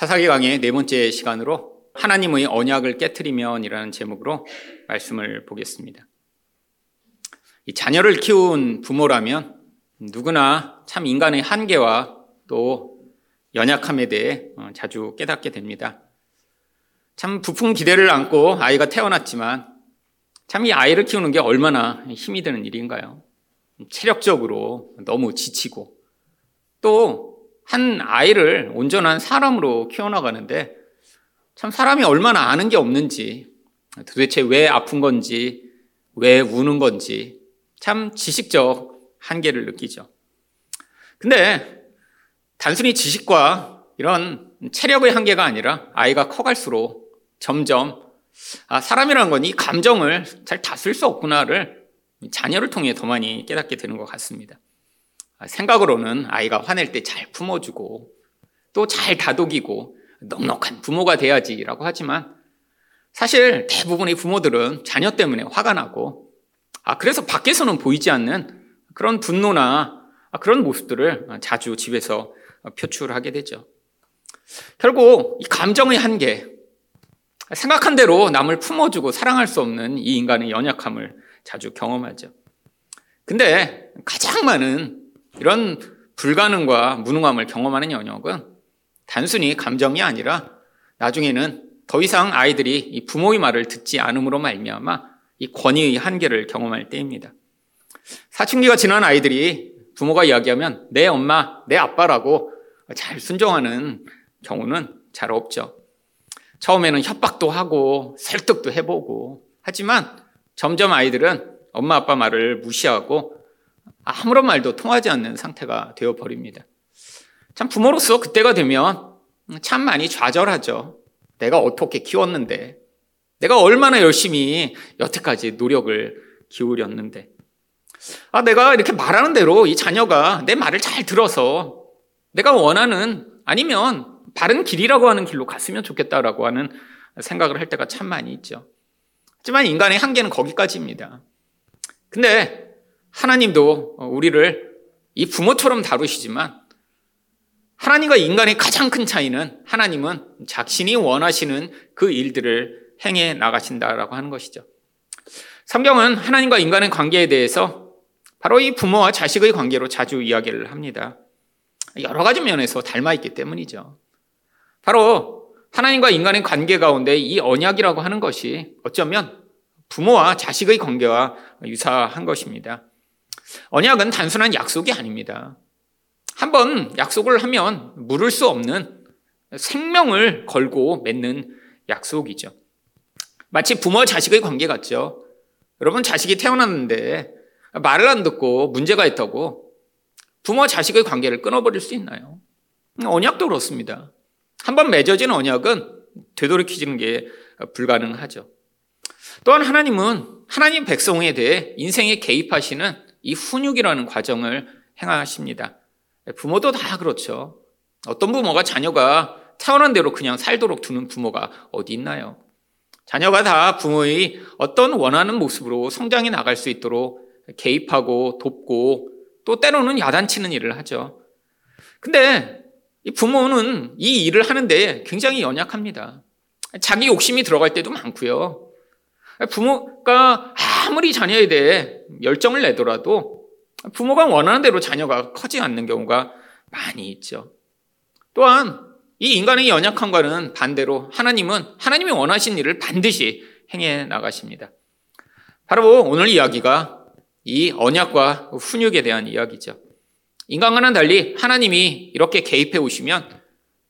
사사기 강의 네 번째 시간으로 하나님의 언약을 깨뜨리면이라는 제목으로 말씀을 보겠습니다. 이 자녀를 키운 부모라면 누구나 참 인간의 한계와 또 연약함에 대해 어, 자주 깨닫게 됩니다. 참 부푼 기대를 안고 아이가 태어났지만 참 이 아이를 키우는 게 얼마나 힘이 드는 일인가요? 체력적으로 너무 지치고 또 한 아이를 온전한 사람으로 키워나가는데 참 사람이 얼마나 아는 게 없는지 도대체 왜 아픈 건지 왜 우는 건지 참 지식적 한계를 느끼죠. 근데 단순히 지식과 이런 체력의 한계가 아니라 아이가 커갈수록 점점 아, 사람이라는 건이 감정을 잘 다스릴 수 없구나를 자녀를 통해 더 많이 깨닫게 되는 것 같습니다. 아, 생각으로는 아이가 화낼 때 잘 품어주고 또 잘 다독이고 넉넉한 부모가 돼야지라고 하지만 사실 대부분의 부모들은 자녀 때문에 화가 나고 아, 그래서 밖에서는 보이지 않는 그런 분노나 그런 모습들을 자주 집에서 표출하게 되죠. 결국 이 감정의 한계, 생각한 대로 남을 품어주고 사랑할 수 없는 이 인간의 연약함을 자주 경험하죠. 근데 가장 많은 이런 불가능과 무능함을 경험하는 영역은 단순히 감정이 아니라 나중에는 더 이상 아이들이 이 부모의 말을 듣지 않음으로 말미암아 이 권위의 한계를 경험할 때입니다. 사춘기가 지난 아이들이 부모가 이야기하면 내 엄마, 내 아빠라고 잘 순종하는 경우는 잘 없죠. 처음에는 협박도 하고 설득도 해보고 하지만 점점 아이들은 엄마 아빠 말을 무시하고 아무런 말도 통하지 않는 상태가 되어 버립니다. 참 부모로서 그때가 되면 참 많이 좌절하죠. 내가 어떻게 키웠는데, 내가 얼마나 열심히 여태까지 노력을 기울였는데, 아, 내가 이렇게 말하는 대로 이 자녀가 내 말을 잘 들어서 내가 원하는 아니면 바른 길이라고 하는 길로 갔으면 좋겠다라고 하는 생각을 할 때가 참 많이 있죠. 하지만 인간의 한계는 거기까지입니다. 근데 하나님도 우리를 이 부모처럼 다루시지만 하나님과 인간의 가장 큰 차이는 하나님은 자신이 원하시는 그 일들을 행해 나가신다라고 하는 것이죠. 성경은 하나님과 인간의 관계에 대해서 바로 이 부모와 자식의 관계로 자주 이야기를 합니다. 여러 가지 면에서 닮아 있기 때문이죠. 바로 하나님과 인간의 관계 가운데 이 언약이라고 하는 것이 어쩌면 부모와 자식의 관계와 유사한 것입니다. 언약은 단순한 약속이 아닙니다. 한 번 약속을 하면 물을 수 없는 생명을 걸고 맺는 약속이죠. 마치 부모와 자식의 관계 같죠. 여러분 자식이 태어났는데 말을 안 듣고 문제가 있다고 부모와 자식의 관계를 끊어버릴 수 있나요? 언약도 그렇습니다. 한 번 맺어진 언약은 되돌이키는 게 불가능하죠. 또한 하나님은 하나님 백성에 대해 인생에 개입하시는 이 훈육이라는 과정을 행하십니다. 부모도 다 그렇죠. 어떤 부모가 자녀가 태어난 대로 그냥 살도록 두는 부모가 어디 있나요? 자녀가 다 부모의 어떤 원하는 모습으로 성장해 나갈 수 있도록 개입하고 돕고 또 때로는 야단치는 일을 하죠. 근데 이 부모는 이 일을 하는데 굉장히 연약합니다. 자기 욕심이 들어갈 때도 많고요. 부모 가 아무리 자녀에 대해 열정을 내더라도 부모가 원하는 대로 자녀가 커지 않는 경우가 많이 있죠. 또한 이 인간의 연약함과는 반대로 하나님은 하나님이 원하신 일을 반드시 행해 나가십니다. 바로 오늘 이야기가 이 언약과 훈육에 대한 이야기죠. 인간과는 달리 하나님이 이렇게 개입해 오시면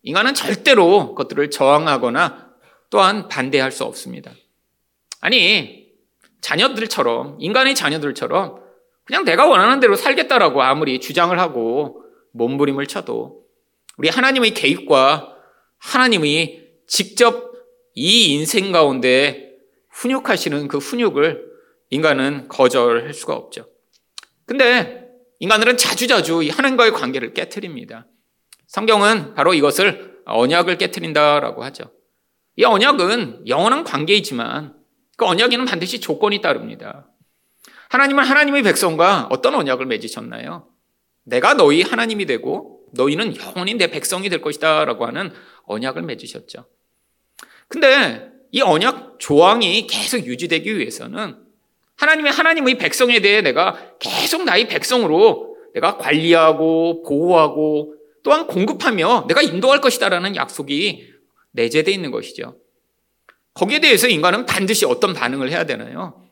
인간은 절대로 그것들을 저항하거나 또한 반대할 수 없습니다. 아니, 자녀들처럼, 인간의 자녀들처럼 그냥 내가 원하는 대로 살겠다라고 아무리 주장을 하고 몸부림을 쳐도 우리 하나님의 개입과 하나님이 직접 이 인생 가운데 훈육하시는 그 훈육을 인간은 거절할 수가 없죠. 근데 인간들은 자주자주 이 하나님과의 관계를 깨뜨립니다. 성경은 바로 이것을 언약을 깨뜨린다라고 하죠. 이 언약은 영원한 관계이지만 그 언약에는 반드시 조건이 따릅니다. 하나님은 하나님의 백성과 어떤 언약을 맺으셨나요? 내가 너희 하나님이 되고 너희는 영원히 내 백성이 될 것이다 라고 하는 언약을 맺으셨죠. 근데 이 언약 조항이 계속 유지되기 위해서는 하나님의 하나님의 백성에 대해 내가 계속 나의 백성으로 내가 관리하고 보호하고 또한 공급하며 내가 인도할 것이다라는 약속이 내재되어 있는 것이죠. 거기에 대해서 인간은 반드시 어떤 반응을 해야 되나요?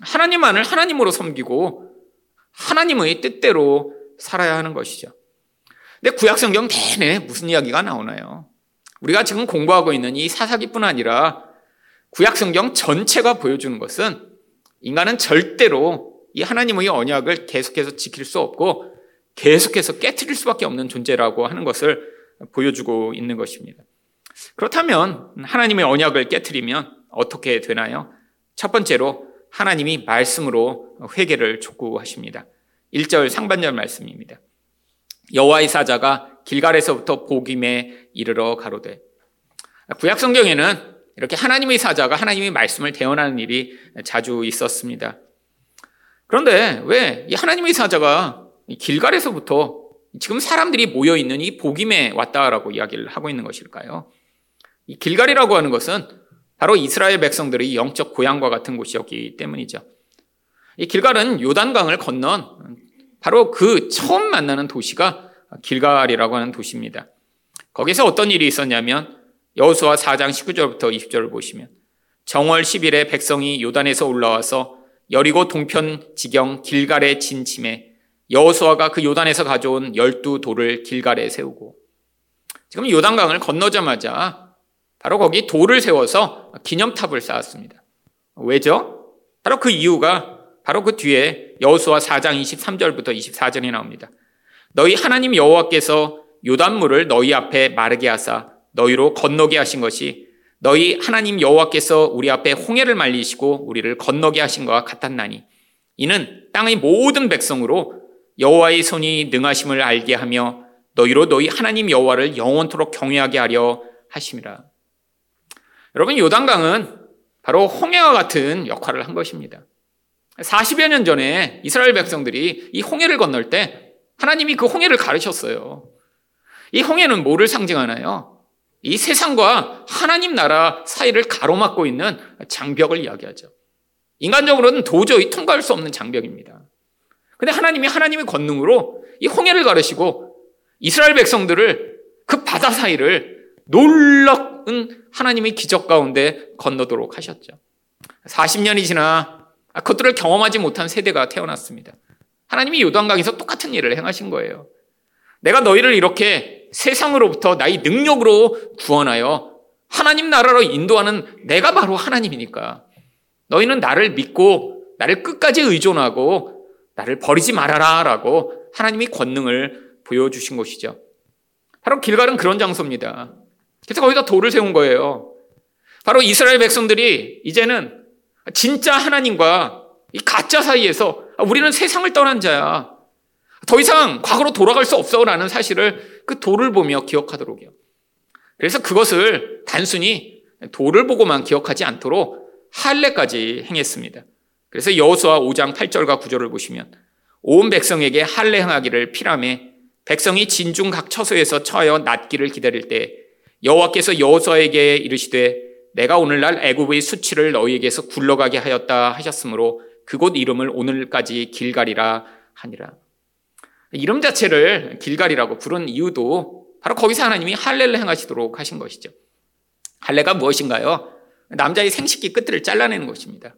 하나님만을 하나님으로 섬기고 하나님의 뜻대로 살아야 하는 것이죠. 근데 구약성경 내내 무슨 이야기가 나오나요? 우리가 지금 공부하고 있는 이 사사기뿐 아니라 구약성경 전체가 보여주는 것은 인간은 절대로 이 하나님의 언약을 계속해서 지킬 수 없고 계속해서 깨뜨릴 수밖에 없는 존재라고 하는 것을 보여주고 있는 것입니다. 그렇다면 하나님의 언약을 깨뜨리면 어떻게 되나요? 첫 번째로 하나님이 말씀으로 회개를 촉구하십니다. 1절 상반절 말씀입니다. 여호와의 사자가 길갈에서부터 복임에 이르러 가로되 구약 성경에는 이렇게 하나님의 사자가 하나님의 말씀을 대언하는 일이 자주 있었습니다. 그런데 왜 이 하나님의 사자가 길갈에서부터 지금 사람들이 모여 있는 이 복임에 왔다라고 이야기를 하고 있는 것일까요? 이 길갈이라고 하는 것은 바로 이스라엘 백성들의 영적 고향과 같은 곳이었기 때문이죠. 이 길갈은 요단강을 건넌 바로 그 처음 만나는 도시가 길갈이라고 하는 도시입니다. 거기서 어떤 일이 있었냐면 여호수아 4장 19절부터 20절을 보시면 정월 10일에 백성이 요단에서 올라와서 여리고 동편 지경 길갈에 진침해 여호수아가 그 요단에서 가져온 열두 돌을 길갈에 세우고 지금 요단강을 건너자마자 바로 거기 돌을 세워서 기념탑을 쌓았습니다. 왜죠? 바로 그 이유가 바로 그 뒤에 여호수아 4장 23절부터 24절이 나옵니다. 너희 하나님 여호와께서 요단물을 너희 앞에 마르게 하사 너희로 건너게 하신 것이 너희 하나님 여호와께서 우리 앞에 홍해를 말리시고 우리를 건너게 하신 것과 같았나니 이는 땅의 모든 백성으로 여호와의 손이 능하심을 알게 하며 너희로 너희 하나님 여호와를 영원토록 경외하게 하려 하심이라. 여러분 요단강은 바로 홍해와 같은 역할을 한 것입니다. 40여 년 전에 이스라엘 백성들이 이 홍해를 건널 때 하나님이 그 홍해를 가르쳤어요. 이 홍해는 뭐를 상징하나요? 이 세상과 하나님 나라 사이를 가로막고 있는 장벽을 이야기하죠. 인간적으로는 도저히 통과할 수 없는 장벽입니다. 근데 하나님이 하나님의 권능으로 이 홍해를 가르시고 이스라엘 백성들을 그 바다 사이를 놀라운 하나님의 기적 가운데 건너도록 하셨죠. 40년이 지나 그것들을 경험하지 못한 세대가 태어났습니다. 하나님이 요단강에서 똑같은 일을 행하신 거예요. 내가 너희를 이렇게 세상으로부터 나의 능력으로 구원하여 하나님 나라로 인도하는 내가 바로 하나님이니까 너희는 나를 믿고 나를 끝까지 의존하고 나를 버리지 말아라 라고 하나님이 권능을 보여주신 것이죠. 바로 길갈은 그런 장소입니다. 그래서 거기다 돌을 세운 거예요. 바로 이스라엘 백성들이 이제는 진짜 하나님과 이 가짜 사이에서 우리는 세상을 떠난 자야. 더 이상 과거로 돌아갈 수 없어라는 사실을 그 돌을 보며 기억하도록요. 그래서 그것을 단순히 돌을 보고만 기억하지 않도록 할례까지 행했습니다. 그래서 여호수아 5장 8절과 9절을 보시면 온 백성에게 할례 행하기를 피람해 백성이 진중 각 처소에서 처하여 낫기를 기다릴 때 여호와께서 여호수아에게 이르시되 내가 오늘날 애굽의 수치를 너희에게서 굴러가게 하였다 하셨으므로 그곳 이름을 오늘까지 길갈이라 하니라. 이름 자체를 길갈이라고 부른 이유도 바로 거기서 하나님이 할례를 행하시도록 하신 것이죠. 할례가 무엇인가요? 남자의 생식기 끝을 잘라내는 것입니다.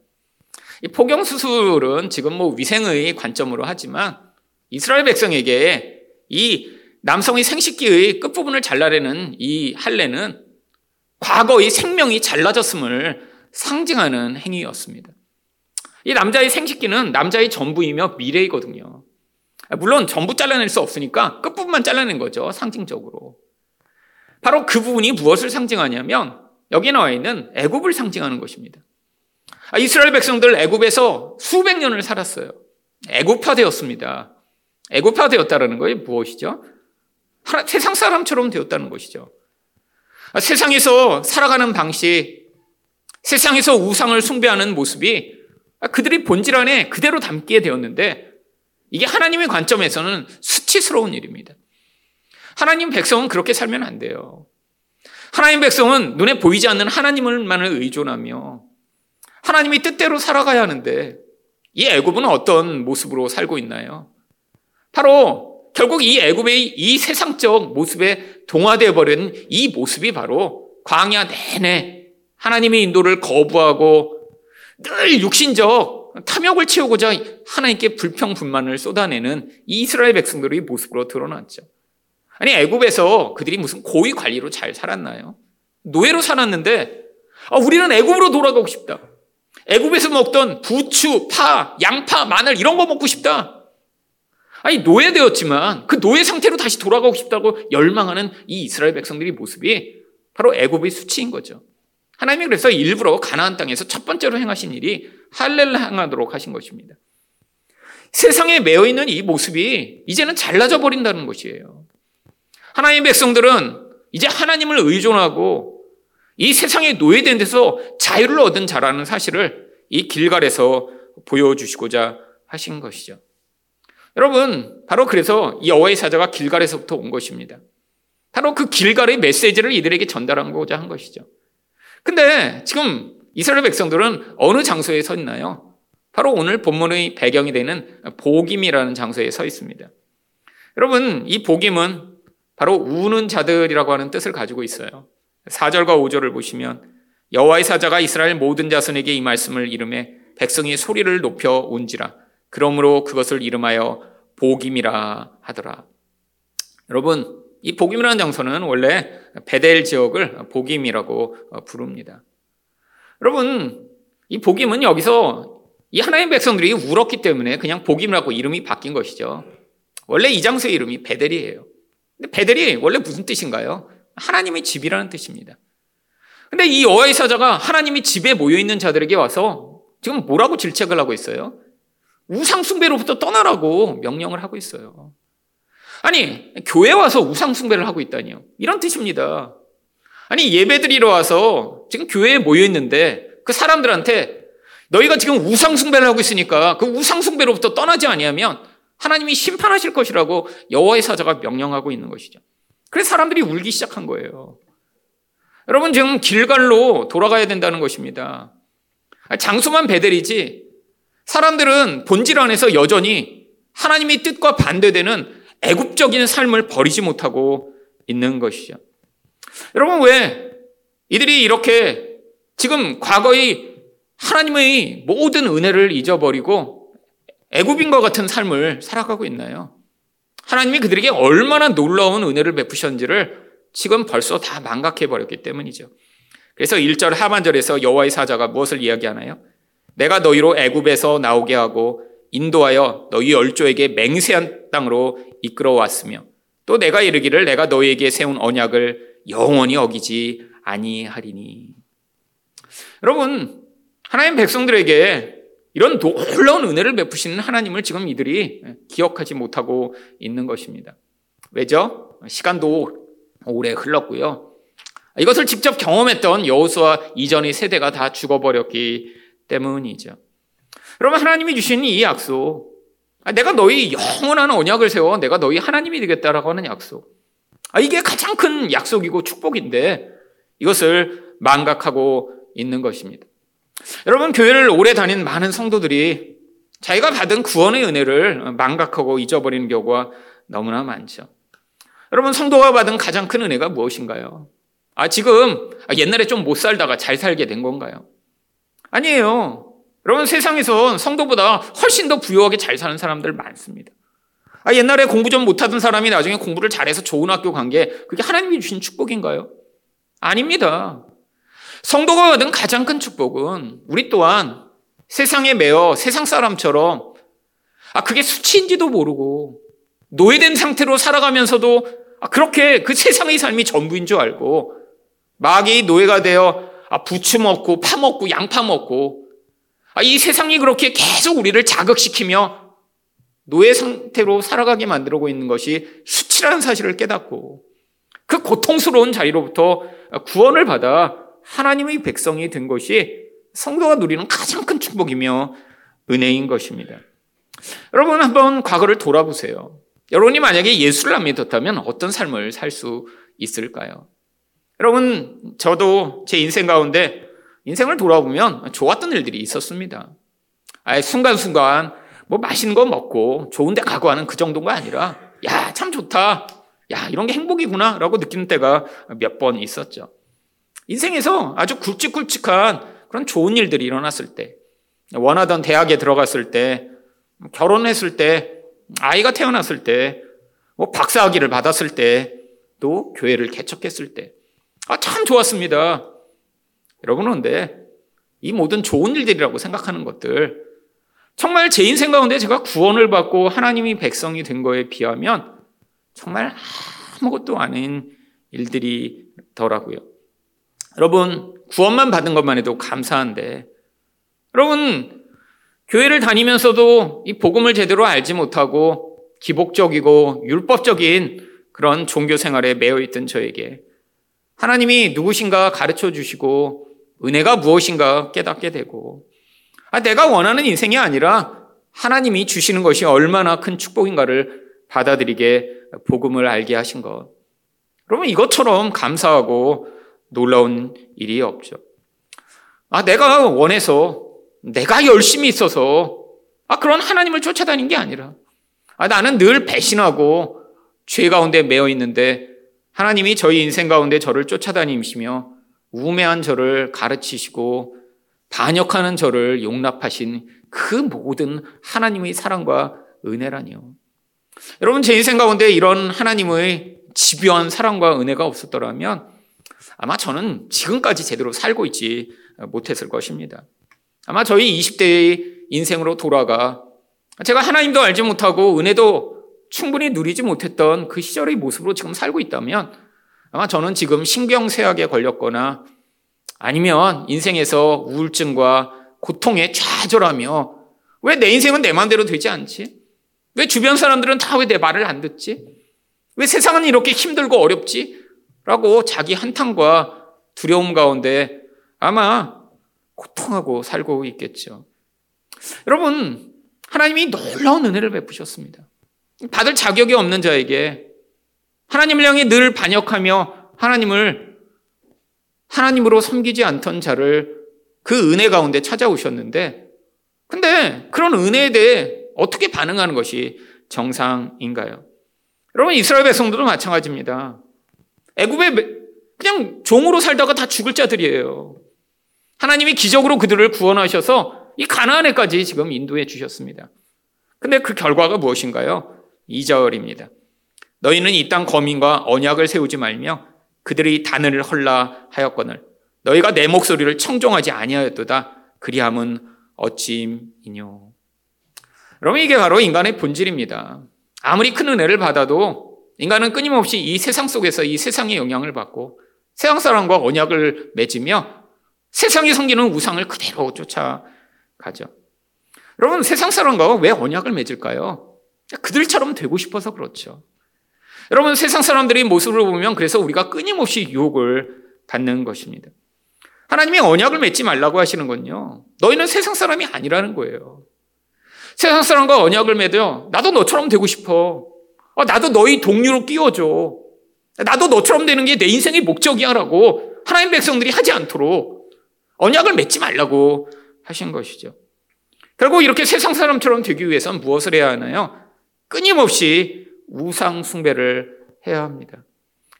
이 포경 수술은 지금 뭐 위생의 관점으로 하지만 이스라엘 백성에게 이 남성의 생식기의 끝부분을 잘라내는 이 할례는 과거의 생명이 잘라졌음을 상징하는 행위였습니다. 이 남자의 생식기는 남자의 전부이며 미래이거든요. 물론 전부 잘라낼 수 없으니까 끝부분만 잘라낸 거죠. 상징적으로. 바로 그 부분이 무엇을 상징하냐면 여기 나와 있는 애굽을 상징하는 것입니다. 아, 이스라엘 백성들 애굽에서 수백 년을 살았어요. 애굽화 되었습니다. 애굽화 되었다는 것이 무엇이죠? 세상 사람처럼 되었다는 것이죠. 아, 세상에서 살아가는 방식, 세상에서 우상을 숭배하는 모습이 그들이 본질 안에 그대로 담게 되었는데 이게 하나님의 관점에서는 수치스러운 일입니다. 하나님 백성은 그렇게 살면 안 돼요. 하나님 백성은 눈에 보이지 않는 하나님을만을 의존하며 하나님이 뜻대로 살아가야 하는데 이 애굽은 어떤 모습으로 살고 있나요? 바로 결국 이 애굽의 이 세상적 모습에 동화되어 버린 이 모습이 바로 광야 내내 하나님의 인도를 거부하고 늘 육신적 탐욕을 채우고자 하나님께 불평 불만을 쏟아내는 이 이스라엘 백성들의 모습으로 드러났죠. 아니 애굽에서 그들이 무슨 고위 관리로 잘 살았나요? 노예로 살았는데 아, 우리는 애굽으로 돌아가고 싶다. 애굽에서 먹던 부추, 파, 양파, 마늘 이런 거 먹고 싶다. 아니 노예되었지만 그 노예 상태로 다시 돌아가고 싶다고 열망하는 이 이스라엘 백성들의 모습이 바로 애굽의 수치인 거죠. 하나님이 그래서 일부러 가나안 땅에서 첫 번째로 행하신 일이 할례를 행하도록 하신 것입니다. 세상에 매여 있는 이 모습이 이제는 잘라져 버린다는 것이에요. 하나님의 백성들은 이제 하나님을 의존하고 이 세상에 노예된 데서 자유를 얻은 자라는 사실을 이 길갈에서 보여주시고자 하신 것이죠. 여러분, 바로 그래서 여호와의 사자가 길갈에서부터 온 것입니다. 바로 그 길갈의 메시지를 이들에게 전달하고자 한 것이죠. 근데 지금 이스라엘 백성들은 어느 장소에 서 있나요? 바로 오늘 본문의 배경이 되는 복임이라는 장소에 서 있습니다. 여러분, 이 복임은 바로 우는 자들이라고 하는 뜻을 가지고 있어요. 4절과 5절을 보시면 여호와의 사자가 이스라엘 모든 자손에게 이 말씀을 이름해 백성이 소리를 높여 운지라 그러므로 그것을 이름하여 복임이라 하더라. 여러분, 이 복임이라는 장소는 원래 베델 지역을 복임이라고 부릅니다. 여러분, 이 복임은 여기서 이 하나님 백성들이 울었기 때문에 그냥 복임이라고 이름이 바뀐 것이죠. 원래 이 장소의 이름이 베델이에요. 근데 베델이 원래 무슨 뜻인가요? 하나님의 집이라는 뜻입니다. 근데 이 여호와의 사자가 하나님이 집에 모여 있는 자들에게 와서 지금 뭐라고 질책을 하고 있어요? 우상 숭배로부터 떠나라고 명령을 하고 있어요. 아니, 교회 와서 우상 숭배를 하고 있다니요. 이런 뜻입니다. 아니, 예배 드리러 와서 지금 교회에 모여 있는데 그 사람들한테 너희가 지금 우상 숭배를 하고 있으니까 그 우상 숭배로부터 떠나지 아니하면 하나님이 심판하실 것이라고 여호와의 사자가 명령하고 있는 것이죠. 그래서 사람들이 울기 시작한 거예요. 여러분 지금 길갈로 돌아가야 된다는 것입니다. 장소만 베델이지 사람들은 본질 안에서 여전히 하나님의 뜻과 반대되는 애굽적인 삶을 버리지 못하고 있는 것이죠. 여러분 왜 이들이 이렇게 지금 과거의 하나님의 모든 은혜를 잊어버리고 애굽인과 같은 삶을 살아가고 있나요? 하나님이 그들에게 얼마나 놀라운 은혜를 베푸셨는지를 지금 벌써 다 망각해 버렸기 때문이죠. 그래서 1절 하반절에서 여호와의 사자가 무엇을 이야기하나요? 내가 너희로 애굽에서 나오게 하고 인도하여 너희 열조에게 맹세한 땅으로 이끌어 왔으며 또 내가 이르기를 내가 너희에게 세운 언약을 영원히 어기지 아니하리니. 여러분, 하나님 백성들에게 이런 놀라운 은혜를 베푸시는 하나님을 지금 이들이 기억하지 못하고 있는 것입니다. 왜죠? 시간도 오래 흘렀고요. 이것을 직접 경험했던 여호수아 이전의 세대가 다 죽어버렸기 때문이죠. 여러분 하나님이 주신 이 약속, 아, 내가 너희 영원한 언약을 세워 내가 너희 하나님이 되겠다라고 하는 약속. 아, 이게 가장 큰 약속이고 축복인데 이것을 망각하고 있는 것입니다. 여러분 교회를 오래 다닌 많은 성도들이 자기가 받은 구원의 은혜를 망각하고 잊어버리는 경우가 너무나 많죠. 여러분 성도가 받은 가장 큰 은혜가 무엇인가요? 아 지금 옛날에 좀 못 살다가 잘 살게 된 건가요? 아니에요. 여러분 세상에선 성도보다 훨씬 더 부유하게 잘 사는 사람들 많습니다. 아, 옛날에 공부 좀 못하던 사람이 나중에 공부를 잘해서 좋은 학교 간 게 그게 하나님이 주신 축복인가요? 아닙니다. 성도가 받은 가장 큰 축복은 우리 또한 세상에 매여 세상 사람처럼 아 그게 수치인지도 모르고 노예된 상태로 살아가면서도 아, 그렇게 그 세상의 삶이 전부인 줄 알고 마귀 노예가 되어 아, 부추 먹고 파 먹고 양파 먹고 아, 이 세상이 그렇게 계속 우리를 자극시키며 노예 상태로 살아가게 만들고 있는 것이 수치라는 사실을 깨닫고 그 고통스러운 자리로부터 구원을 받아 하나님의 백성이 된 것이 성도가 누리는 가장 큰 축복이며 은혜인 것입니다. 여러분 한번 과거를 돌아보세요. 여러분이 만약에 예수를 안 믿었다면 어떤 삶을 살 수 있을까요? 여러분, 저도 제 인생 가운데 인생을 돌아보면 좋았던 일들이 있었습니다. 아예 순간순간 뭐 맛있는 거 먹고 좋은 데 가고 하는 그 정도가 아니라 야, 참 좋다. 야, 이런 게 행복이구나. 라고 느끼는 때가 몇 번 있었죠. 인생에서 아주 굵직굵직한 그런 좋은 일들이 일어났을 때, 원하던 대학에 들어갔을 때, 결혼했을 때, 아이가 태어났을 때, 뭐 박사학위를 받았을 때, 또 교회를 개척했을 때, 아, 참 좋았습니다. 여러분은 근데 이 모든 좋은 일들이라고 생각하는 것들, 정말 제 인생 가운데 제가 구원을 받고 하나님이 백성이 된 거에 비하면 정말 아무것도 아닌 일들이더라고요. 여러분, 구원만 받은 것만 해도 감사한데, 여러분, 교회를 다니면서도 이 복음을 제대로 알지 못하고 기복적이고 율법적인 그런 종교 생활에 매여 있던 저에게 하나님이 누구신가 가르쳐 주시고 은혜가 무엇인가 깨닫게 되고 아, 내가 원하는 인생이 아니라 하나님이 주시는 것이 얼마나 큰 축복인가를 받아들이게 복음을 알게 하신 것. 그러면 이것처럼 감사하고 놀라운 일이 없죠. 아, 내가 원해서, 내가 열심히 있어서, 아, 그런 하나님을 쫓아다닌 게 아니라, 아, 나는 늘 배신하고 죄 가운데 매여 있는데, 하나님이 저희 인생 가운데 저를 쫓아다니시며, 우매한 저를 가르치시고, 반역하는 저를 용납하신 그 모든 하나님의 사랑과 은혜라니요. 여러분, 제 인생 가운데 이런 하나님의 집요한 사랑과 은혜가 없었더라면 아마 저는 지금까지 제대로 살고 있지 못했을 것입니다. 아마 저희 20대의 인생으로 돌아가 제가 하나님도 알지 못하고 은혜도 충분히 누리지 못했던 그 시절의 모습으로 지금 살고 있다면 아마 저는 지금 신경쇠약에 걸렸거나 아니면 인생에서 우울증과 고통에 좌절하며 왜 내 인생은 내 마음대로 되지 않지? 왜 주변 사람들은 다 왜 내 말을 안 듣지? 왜 세상은 이렇게 힘들고 어렵지? 라고 자기 한탄과 두려움 가운데 아마 고통하고 살고 있겠죠. 여러분, 하나님이 놀라운 은혜를 베푸셨습니다. 받을 자격이 없는 자에게 하나님을 향해 늘 반역하며 하나님을 하나님으로 섬기지 않던 자를 그 은혜 가운데 찾아오셨는데, 근데 그런 은혜에 대해 어떻게 반응하는 것이 정상인가요? 여러분 이스라엘 백성들도 마찬가지입니다. 애굽에 그냥 종으로 살다가 다 죽을 자들이에요. 하나님이 기적으로 그들을 구원하셔서 이 가나안에까지 지금 인도해 주셨습니다. 근데 그 결과가 무엇인가요? 2절입니다. 너희는 이 땅 거민과 언약을 세우지 말며 그들이 단을 헐라 하였거늘 너희가 내 목소리를 청종하지 아니하였도다 그리함은 어찌임이뇨. 여러분 이게 바로 인간의 본질입니다. 아무리 큰 은혜를 받아도 인간은 끊임없이 이 세상 속에서 이 세상의 영향을 받고 세상 사람과 언약을 맺으며 세상이 섬기는 우상을 그대로 쫓아가죠. 여러분 세상 사람과 왜 언약을 맺을까요? 그들처럼 되고 싶어서 그렇죠. 여러분 세상 사람들의 모습을 보면 그래서 우리가 끊임없이 유혹을 받는 것입니다. 하나님이 언약을 맺지 말라고 하시는 건요. 너희는 세상 사람이 아니라는 거예요. 세상 사람과 언약을 맺어 나도 너처럼 되고 싶어. 어, 나도 너희 동료로 끼워줘. 나도 너처럼 되는 게 내 인생의 목적이야라고 하나님 백성들이 하지 않도록 언약을 맺지 말라고 하신 것이죠. 결국 이렇게 세상 사람처럼 되기 위해선 무엇을 해야 하나요? 끊임없이 우상 숭배를 해야 합니다.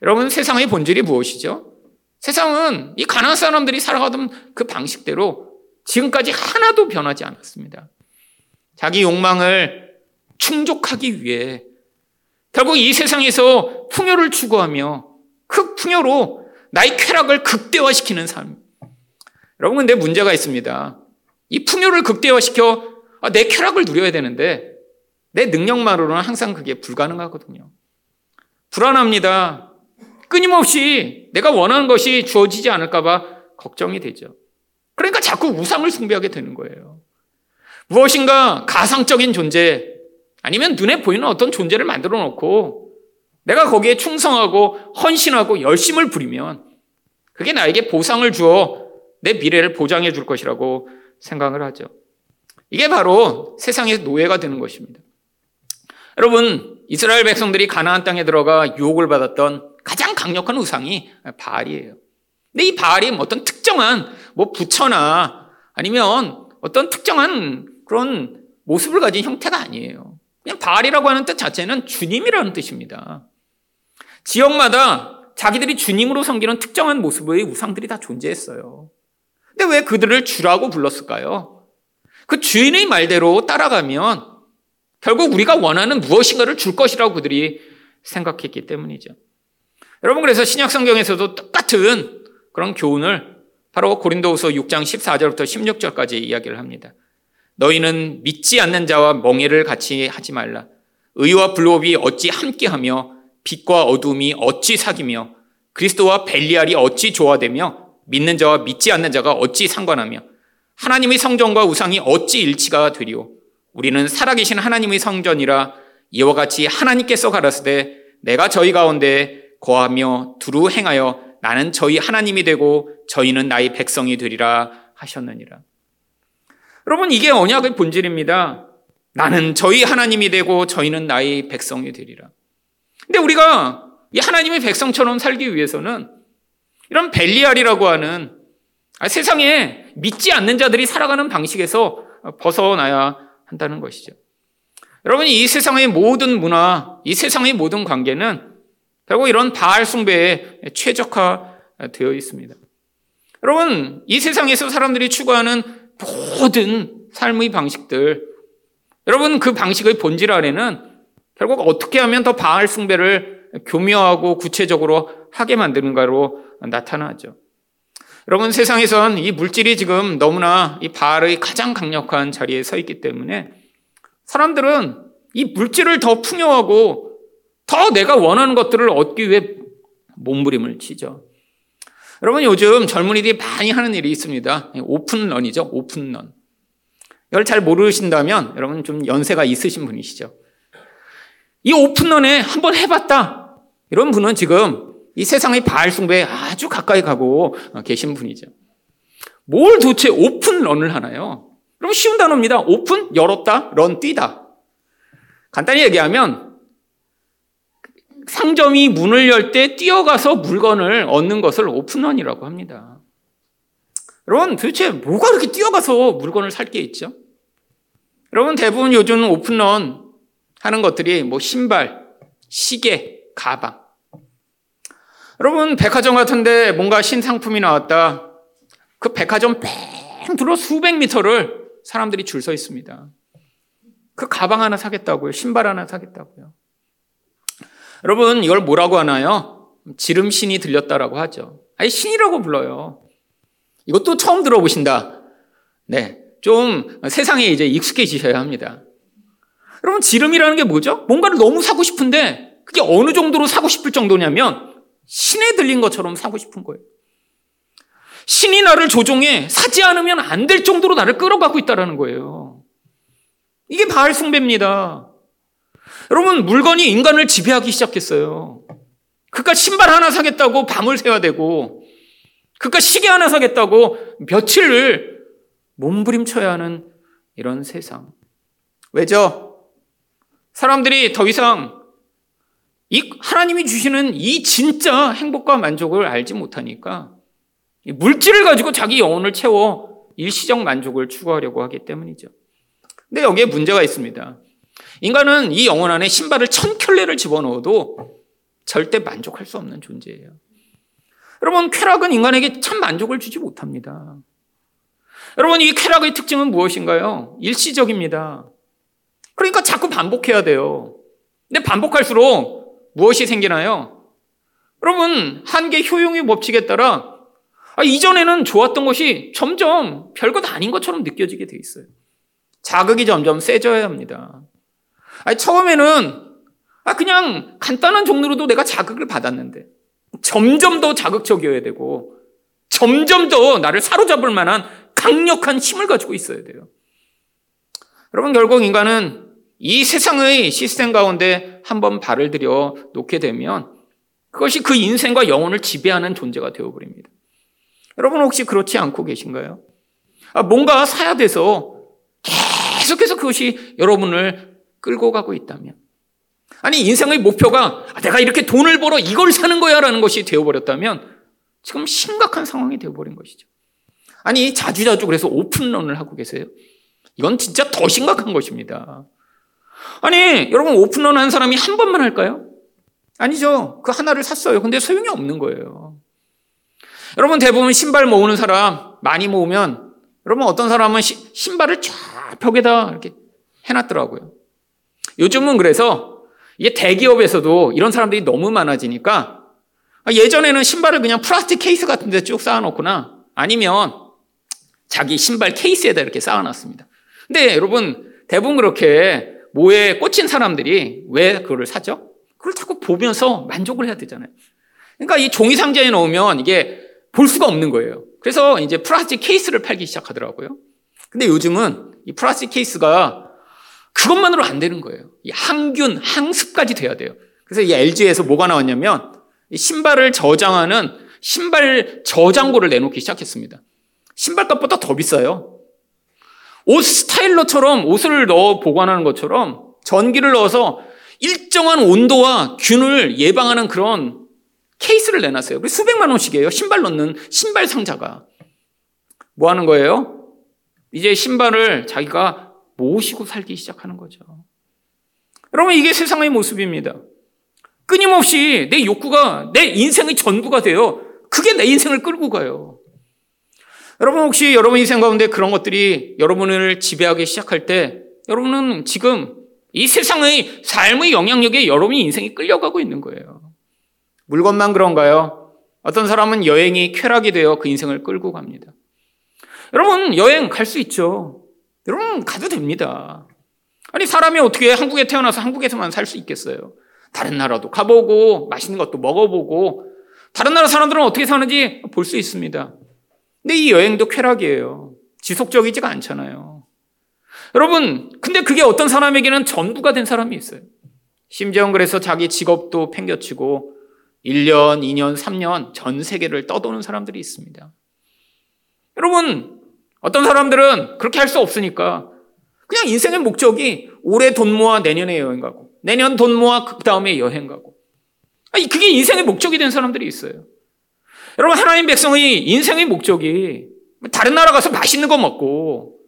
여러분 세상의 본질이 무엇이죠? 세상은 이 가난한 사람들이 살아가던 그 방식대로 지금까지 하나도 변하지 않았습니다. 자기 욕망을 충족하기 위해 결국 이 세상에서 풍요를 추구하며 그 풍요로 나의 쾌락을 극대화시키는 삶. 여러분, 근데 문제가 있습니다. 이 풍요를 극대화시켜 아, 내 쾌락을 누려야 되는데 내 능력만으로는 항상 그게 불가능하거든요. 불안합니다. 끊임없이 내가 원하는 것이 주어지지 않을까봐 걱정이 되죠. 그러니까 자꾸 우상을 숭배하게 되는 거예요. 무엇인가 가상적인 존재 아니면 눈에 보이는 어떤 존재를 만들어 놓고 내가 거기에 충성하고 헌신하고 열심을 부리면 그게 나에게 보상을 주어 내 미래를 보장해 줄 것이라고 생각을 하죠. 이게 바로 세상의 노예가 되는 것입니다. 여러분, 이스라엘 백성들이 가나안 땅에 들어가 유혹을 받았던 가장 강력한 우상이 바알이에요. 근데 이 바알이 뭐 어떤 특정한 뭐 부처나 아니면 어떤 특정한 그런 모습을 가진 형태가 아니에요. 그냥 바알이라고 하는 뜻 자체는 주님이라는 뜻입니다. 지역마다 자기들이 주님으로 섬기는 특정한 모습의 우상들이 다 존재했어요. 근데 왜 그들을 주라고 불렀을까요? 그 주인의 말대로 따라가면 결국 우리가 원하는 무엇인가를 줄 것이라고 그들이 생각했기 때문이죠. 여러분 그래서 신약 성경에서도 똑같은 그런 교훈을 바로 고린도후서 6장 14절부터 16절까지 이야기를 합니다. 너희는 믿지 않는 자와 멍해를 같이 하지 말라. 의와 불법이 어찌 함께하며 빛과 어둠이 어찌 사귀며 그리스도와 벨리알이 어찌 조화되며 믿는 자와 믿지 않는 자가 어찌 상관하며 하나님의 성전과 우상이 어찌 일치가 되리오. 우리는 살아계신 하나님의 성전이라 이와 같이 하나님께서 가라사대 내가 저희 가운데 거하며 두루 행하여 나는 저희 하나님이 되고 저희는 나의 백성이 되리라 하셨느니라. 여러분 이게 언약의 본질입니다. 나는 저희 하나님이 되고 저희는 나의 백성이 되리라. 근데 우리가 이 하나님의 백성처럼 살기 위해서는 이런 벨리알이라고 하는 세상에 믿지 않는 자들이 살아가는 방식에서 벗어나야 한다는 것이죠. 여러분, 이 세상의 모든 문화, 이 세상의 모든 관계는 결국 이런 바알 숭배에 최적화되어 있습니다. 여러분, 이 세상에서 사람들이 추구하는 모든 삶의 방식들, 여러분 그 방식의 본질 아래는 결국 어떻게 하면 더 바알 숭배를 교묘하고 구체적으로 하게 만드는가로 나타나죠. 여러분 세상에선 이 물질이 지금 너무나 이 바알의 가장 강력한 자리에 서 있기 때문에 사람들은 이 물질을 더 풍요하고 더 내가 원하는 것들을 얻기 위해 몸부림을 치죠. 여러분 요즘 젊은이들이 많이 하는 일이 있습니다. 오픈런이죠. 오픈런. 이걸 잘 모르신다면 여러분 좀 연세가 있으신 분이시죠. 이 오픈런에 한번 해봤다. 이런 분은 지금 이 세상의 바알 숭배에 아주 가까이 가고 계신 분이죠. 뭘 도대체 오픈 런을 하나요? 그럼 쉬운 단어입니다. 오픈, 열었다, run, 뛰다. 간단히 얘기하면 상점이 문을 열 때 뛰어가서 물건을 얻는 것을 오픈런이라고 합니다. 여러분, 도대체 뭐가 그렇게 뛰어가서 물건을 살 게 있죠? 여러분, 대부분 요즘 오픈런 하는 것들이 뭐 신발, 시계, 가방. 여러분, 백화점 같은데 뭔가 신상품이 나왔다. 그 백화점 뺑 둘러 수백 미터를 사람들이 줄 서 있습니다. 그 가방 하나 사겠다고요. 신발 하나 사겠다고요. 여러분, 이걸 뭐라고 하나요? 지름신이 들렸다라고 하죠. 아니, 신이라고 불러요. 이것도 처음 들어보신다. 네. 좀 세상에 이제 익숙해지셔야 합니다. 여러분, 지름이라는 게 뭐죠? 뭔가를 너무 사고 싶은데 그게 어느 정도로 사고 싶을 정도냐면 신에 들린 것처럼 사고 싶은 거예요. 신이 나를 조종해 사지 않으면 안 될 정도로 나를 끌어가고 있다는 거예요. 이게 바알 숭배입니다. 여러분, 물건이 인간을 지배하기 시작했어요. 그깟 신발 하나 사겠다고 밤을 새야 되고, 그깟 시계 하나 사겠다고 며칠을 몸부림쳐야 하는 이런 세상. 왜죠? 사람들이 더 이상 이 하나님이 주시는 이 진짜 행복과 만족을 알지 못하니까 물질을 가지고 자기 영혼을 채워 일시적 만족을 추구하려고 하기 때문이죠. 근데 여기에 문제가 있습니다. 인간은 이 영혼 안에 신발을 천 켤레를 집어넣어도 절대 만족할 수 없는 존재예요. 여러분, 쾌락은 인간에게 참 만족을 주지 못합니다. 여러분, 이 쾌락의 특징은 무엇인가요? 일시적입니다. 그러니까 자꾸 반복해야 돼요. 근데 반복할수록 무엇이 생기나요? 여러분, 한계 효용의 법칙에 따라 아, 이전에는 좋았던 것이 점점 별것 아닌 것처럼 느껴지게 돼 있어요. 자극이 점점 세져야 합니다. 아니, 처음에는 아, 그냥 간단한 종류로도 내가 자극을 받았는데 점점 더 자극적이어야 되고 점점 더 나를 사로잡을 만한 강력한 힘을 가지고 있어야 돼요. 여러분, 결국 인간은 이 세상의 시스템 가운데 한번 발을 들여 놓게 되면 그것이 그 인생과 영혼을 지배하는 존재가 되어버립니다. 여러분 혹시 그렇지 않고 계신가요? 아, 뭔가 사야 돼서 계속해서 그것이 여러분을 끌고 가고 있다면 아니, 인생의 목표가 아, 내가 이렇게 돈을 벌어 이걸 사는 거야 라는 것이 되어버렸다면 지금 심각한 상황이 되어버린 것이죠. 아니, 자주자주 그래서 오픈런을 하고 계세요. 이건 진짜 더 심각한 것입니다. 아니, 여러분 오픈런 한 사람이 한 번만 할까요? 아니죠. 그 하나를 샀어요. 근데 소용이 없는 거예요. 여러분 대부분 신발 모으는 사람 많이 모으면 여러분 어떤 사람은 시, 신발을 쫙 벽에다 이렇게 해놨더라고요. 요즘은 그래서 이게 대기업에서도 이런 사람들이 너무 많아지니까 예전에는 신발을 그냥 플라스틱 케이스 같은 데 쭉 쌓아놓거나 아니면 자기 신발 케이스에다 이렇게 쌓아놨습니다. 근데 여러분 대부분 그렇게 모에 꽂힌 사람들이 왜 그거를 사죠? 그걸 자꾸 보면서 만족을 해야 되잖아요. 그러니까 이 종이 상자에 넣으면 이게 볼 수가 없는 거예요. 그래서 이제 플라스틱 케이스를 팔기 시작하더라고요. 근데 요즘은 이 플라스틱 케이스가 그것만으로 안 되는 거예요. 이 항균, 항습까지 돼야 돼요. 그래서 이 LG에서 뭐가 나왔냐면 신발을 저장하는 신발 저장고를 내놓기 시작했습니다. 신발값보다 더 비싸요. 옷 스타일러처럼 옷을 넣어 보관하는 것처럼 전기를 넣어서 일정한 온도와 균을 예방하는 그런 케이스를 내놨어요. 수백만 원씩이에요. 신발 넣는 신발 상자가. 뭐 하는 거예요? 이제 신발을 자기가 모시고 살기 시작하는 거죠. 여러분, 이게 세상의 모습입니다. 끊임없이 내 욕구가 내 인생의 전부가 돼요. 그게 내 인생을 끌고 가요. 여러분, 혹시 여러분 인생 가운데 그런 것들이 여러분을 지배하기 시작할 때 여러분은 지금 이 세상의 삶의 영향력에 여러분이 인생이 끌려가고 있는 거예요. 물건만 그런가요? 어떤 사람은 여행이 쾌락이 되어 그 인생을 끌고 갑니다. 여러분, 여행 갈 수 있죠. 여러분, 가도 됩니다. 아니, 사람이 어떻게 한국에 태어나서 한국에서만 살 수 있겠어요? 다른 나라도 가보고, 맛있는 것도 먹어보고, 다른 나라 사람들은 어떻게 사는지 볼 수 있습니다. 근데 이 여행도 쾌락이에요. 지속적이지가 않잖아요. 여러분, 근데 그게 어떤 사람에게는 전부가 된 사람이 있어요. 심지어 그래서 자기 직업도 팽겨치고 1년, 2년, 3년 전 세계를 떠도는 사람들이 있습니다. 여러분, 어떤 사람들은 그렇게 할 수 없으니까 그냥 인생의 목적이 올해 돈 모아 내년에 여행 가고 내년 돈 모아 그 다음에 여행 가고 아니 그게 인생의 목적이 된 사람들이 있어요. 여러분 하나님 백성의 인생의 목적이 다른 나라 가서 맛있는 거 먹고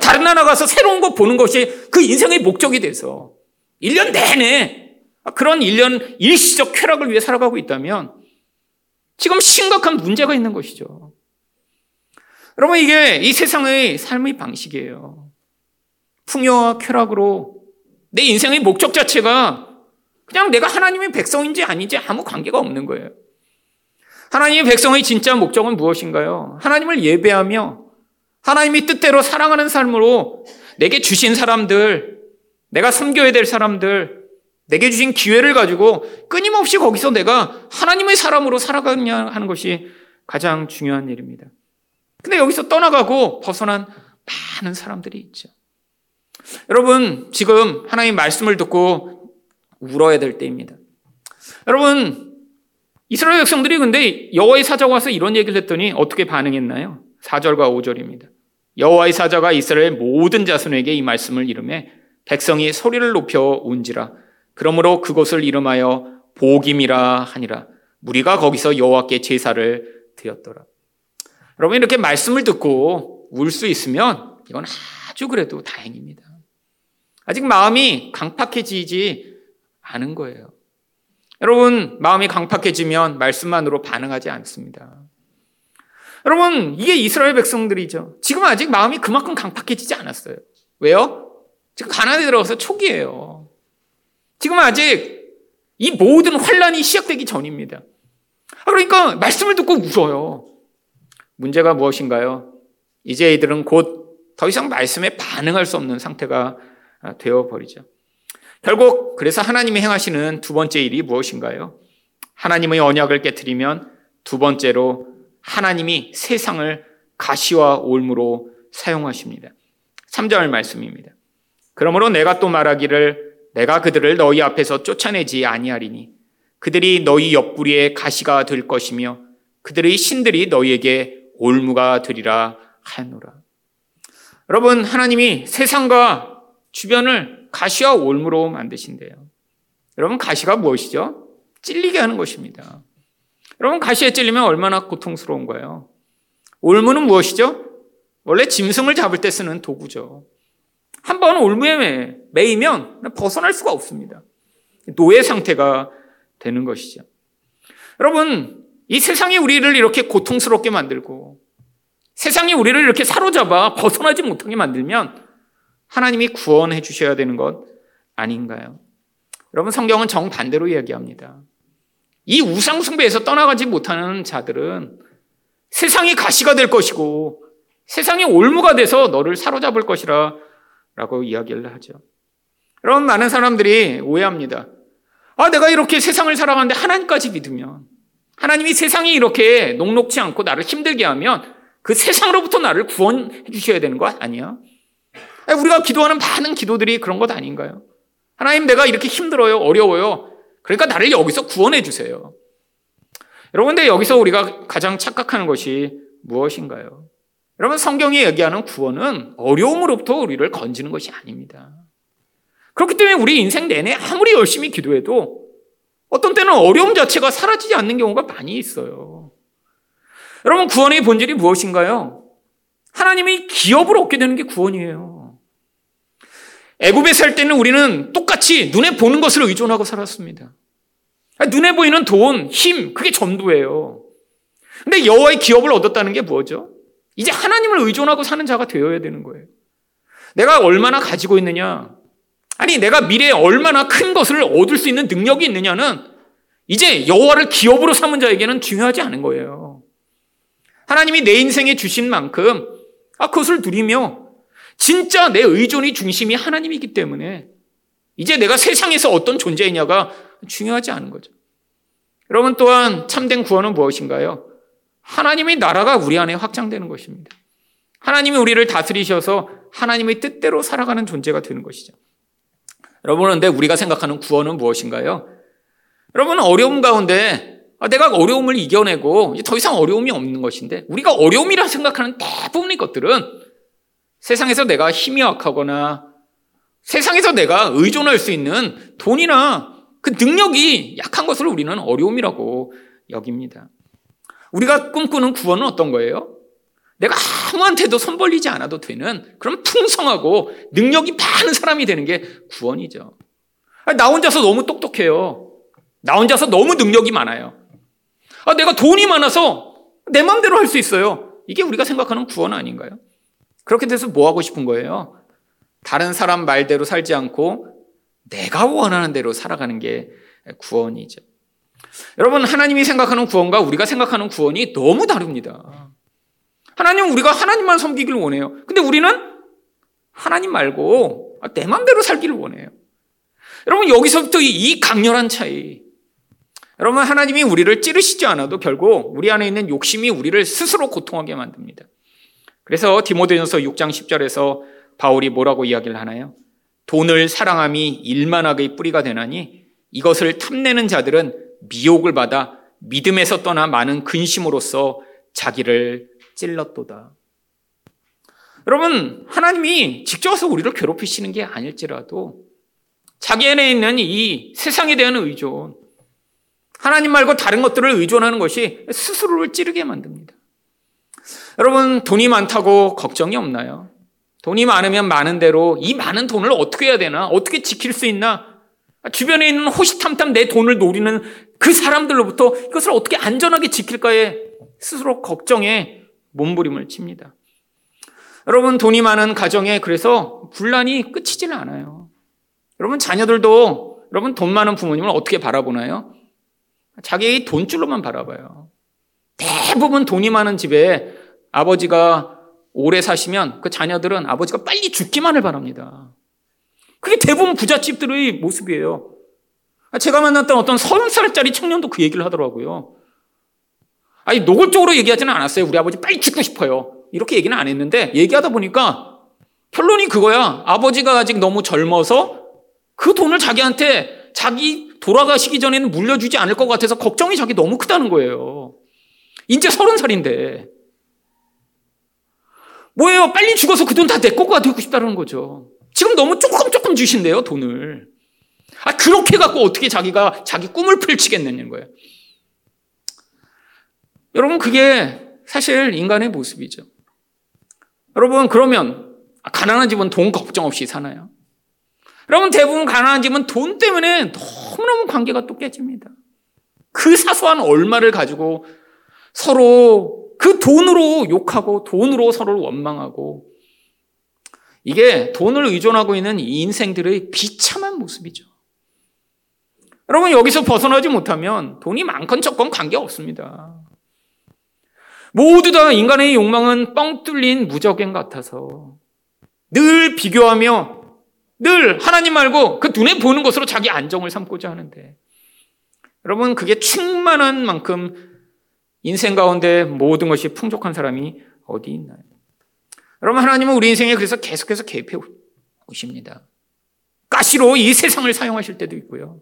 다른 나라 가서 새로운 거 보는 것이 그 인생의 목적이 돼서 1년 내내 그런 1년 일시적 쾌락을 위해 살아가고 있다면 지금 심각한 문제가 있는 것이죠. 여러분, 이게 이 세상의 삶의 방식이에요. 풍요와 쾌락으로 내 인생의 목적 자체가 그냥 내가 하나님의 백성인지 아닌지 아무 관계가 없는 거예요. 하나님의 백성의 진짜 목적은 무엇인가요? 하나님을 예배하며 하나님이 뜻대로 사랑하는 삶으로 내게 주신 사람들, 내가 섬겨야 될 사람들, 내게 주신 기회를 가지고 끊임없이 거기서 내가 하나님의 사람으로 살아가냐 하는 것이 가장 중요한 일입니다. 근데 여기서 떠나가고 벗어난 많은 사람들이 있죠. 여러분, 지금 하나님 말씀을 듣고 울어야 될 때입니다. 여러분, 이스라엘 백성들이 근데 여호와의 사자가 와서 이런 얘기를 했더니 어떻게 반응했나요? 4절과 5절입니다. 여호와의 사자가 이스라엘 모든 자손에게 이 말씀을 이름해 백성이 소리를 높여 운지라 그러므로 그곳을 이름하여 복임이라 하니라. 무리가 거기서 여호와께 제사를 드렸더라. 여러분 이렇게 말씀을 듣고 울 수 있으면 이건 아주 그래도 다행입니다. 아직 마음이 강팍해지지 않은 거예요. 여러분 마음이 강팍해지면 말씀만으로 반응하지 않습니다. 여러분 이게 이스라엘 백성들이죠. 지금 아직 마음이 그만큼 강팍해지지 않았어요. 왜요? 지금 가나안에 들어가서 초기예요. 지금 아직 이 모든 환란이 시작되기 전입니다. 아, 그러니까 말씀을 듣고 울어요. 문제가 무엇인가요? 이제 이들은 곧 더 이상 말씀에 반응할 수 없는 상태가 아, 되어버리죠. 결국 그래서 하나님이 행하시는 두 번째 일이 무엇인가요? 하나님의 언약을 깨뜨리면 두 번째로 하나님이 세상을 가시와 올무로 사용하십니다. 3절 말씀입니다. 그러므로 내가 또 말하기를 내가 그들을 너희 앞에서 쫓아내지 아니하리니 그들이 너희 옆구리에 가시가 될 것이며 그들의 신들이 너희에게 올무가 되리라 하노라. 여러분 하나님이 세상과 주변을 가시와 올무로 만드신대요. 여러분, 가시가 무엇이죠? 찔리게 하는 것입니다. 여러분, 가시에 찔리면 얼마나 고통스러운가요? 올무는 무엇이죠? 원래 짐승을 잡을 때 쓰는 도구죠. 한 번 올무에 매이면 벗어날 수가 없습니다. 노예 상태가 되는 것이죠. 여러분, 이 세상이 우리를 이렇게 고통스럽게 만들고 세상이 우리를 이렇게 사로잡아 벗어나지 못하게 만들면 하나님이 구원해 주셔야 되는 것 아닌가요? 여러분, 성경은 정반대로 이야기합니다. 이 우상 숭배에서 떠나가지 못하는 자들은 세상이 가시가 될 것이고 세상이 올무가 돼서 너를 사로잡을 것이라 라고 이야기를 하죠. 여러분, 많은 사람들이 오해합니다. 아, 내가 이렇게 세상을 살아가는데 하나님까지 믿으면 하나님이 세상이 이렇게 녹록치 않고 나를 힘들게 하면 그 세상으로부터 나를 구원해 주셔야 되는 거 아니야? 우리가 기도하는 많은 기도들이 그런 것 아닌가요? 하나님 내가 이렇게 힘들어요, 어려워요. 그러니까 나를 여기서 구원해 주세요. 여러분, 근데 여기서 우리가 가장 착각하는 것이 무엇인가요? 여러분, 성경이 얘기하는 구원은 어려움으로부터 우리를 건지는 것이 아닙니다. 그렇기 때문에 우리 인생 내내 아무리 열심히 기도해도 어떤 때는 어려움 자체가 사라지지 않는 경우가 많이 있어요. 여러분, 구원의 본질이 무엇인가요? 하나님이 기업을 얻게 되는 게 구원이에요. 애굽에 살 때는 우리는 똑같이 눈에 보는 것을 의존하고 살았습니다. 눈에 보이는 돈, 힘, 그게 전부예요. 근데 여호와의 기업을 얻었다는 게 뭐죠? 이제 하나님을 의존하고 사는 자가 되어야 되는 거예요. 내가 얼마나 가지고 있느냐? 아니, 내가 미래에 얼마나 큰 것을 얻을 수 있는 능력이 있느냐는 이제 여호와를 기업으로 삼은 자에게는 중요하지 않은 거예요. 하나님이 내 인생에 주신 만큼 아, 그것을 누리며 진짜 내 의존이 중심이 하나님이기 때문에 이제 내가 세상에서 어떤 존재이냐가 중요하지 않은 거죠. 여러분 또한 참된 구원은 무엇인가요? 하나님의 나라가 우리 안에 확장되는 것입니다. 하나님이 우리를 다스리셔서 하나님의 뜻대로 살아가는 존재가 되는 것이죠. 여러분, 근데 우리가 생각하는 구원은 무엇인가요? 여러분, 어려움 가운데 아, 내가 어려움을 이겨내고 더 이상 어려움이 없는 것인데 우리가 어려움이라 생각하는 대부분의 것들은 세상에서 내가 힘이 약하거나 세상에서 내가 의존할 수 있는 돈이나 그 능력이 약한 것을 우리는 어려움이라고 여깁니다. 우리가 꿈꾸는 구원은 어떤 거예요? 내가 아무한테도 손 벌리지 않아도 되는 그런 풍성하고 능력이 많은 사람이 되는 게 구원이죠. 나 혼자서 너무 똑똑해요. 나 혼자서 너무 능력이 많아요. 아, 내가 돈이 많아서 내 마음대로 할 수 있어요. 이게 우리가 생각하는 구원 아닌가요? 그렇게 돼서 뭐 하고 싶은 거예요? 다른 사람 말대로 살지 않고 내가 원하는 대로 살아가는 게 구원이죠. 여러분, 하나님이 생각하는 구원과 우리가 생각하는 구원이 너무 다릅니다. 하나님은 우리가 하나님만 섬기기를 원해요. 근데 우리는 하나님 말고 내 마음대로 살기를 원해요. 여러분, 여기서부터 이 강렬한 차이. 여러분, 하나님이 우리를 찌르시지 않아도 결국 우리 안에 있는 욕심이 우리를 스스로 고통하게 만듭니다. 그래서 디모데전서 6장 10절에서 바울이 뭐라고 이야기를 하나요? 돈을 사랑함이 일만하게 뿌리가 되나니 이것을 탐내는 자들은 미혹을 받아 믿음에서 떠나 많은 근심으로써 자기를 찔렀도다. 여러분, 하나님이 직접 와서 우리를 괴롭히시는 게 아닐지라도 자기 안에 있는 이 세상에 대한 의존, 하나님 말고 다른 것들을 의존하는 것이 스스로를 찌르게 만듭니다. 여러분, 돈이 많다고 걱정이 없나요? 돈이 많으면 많은 대로 이 많은 돈을 어떻게 해야 되나? 어떻게 지킬 수 있나? 주변에 있는 호시탐탐 내 돈을 노리는 그 사람들로부터 이것을 어떻게 안전하게 지킬까에 스스로 걱정에 몸부림을 칩니다. 여러분, 돈이 많은 가정에 그래서 분란이 끝이질 않아요. 여러분, 자녀들도 여러분, 돈 많은 부모님을 어떻게 바라보나요? 자기 돈줄로만 바라봐요. 대부분 돈이 많은 집에 아버지가 오래 사시면 그 자녀들은 아버지가 빨리 죽기만을 바랍니다. 그게 대부분 부잣집들의 모습이에요. 제가 만났던 어떤 서른 살짜리 청년도 그 얘기를 하더라고요. 아니, 노골적으로 얘기하지는 않았어요. 우리 아버지 빨리 죽고 싶어요. 이렇게 얘기는 안 했는데, 얘기하다 보니까 결론이 그거야. 아버지가 아직 너무 젊어서 그 돈을 자기한테 자기 돌아가시기 전에는 물려주지 않을 것 같아서 걱정이 자기 너무 크다는 거예요. 이제 서른 살인데. 뭐예요? 빨리 죽어서 그 돈 다내 거가 되고 싶다는 거죠. 지금 너무 조금 조금 주신대요, 돈을. 아, 그렇게 갖고 어떻게 자기가 자기 꿈을 펼치겠느냐는 거예요. 여러분, 그게 사실 인간의 모습이죠. 여러분, 그러면 가난한 집은 돈 걱정 없이 사나요? 여러분, 대부분 가난한 집은 돈 때문에 너무너무 관계가 또 깨집니다. 그 사소한 얼마를 가지고 서로 그 돈으로 욕하고 돈으로 서로를 원망하고 이게 돈을 의존하고 있는 인생들의 비참한 모습이죠. 여러분, 여기서 벗어나지 못하면 돈이 많건 적건 관계 없습니다. 모두 다 인간의 욕망은 뻥 뚫린 무적행 같아서 늘 비교하며 늘 하나님 말고 그 눈에 보는 것으로 자기 안정을 삼고자 하는데 여러분, 그게 충만한 만큼 인생 가운데 모든 것이 풍족한 사람이 어디 있나요? 여러분, 하나님은 우리 인생에 그래서 계속해서 개입해 오십니다. 가시로 이 세상을 사용하실 때도 있고요.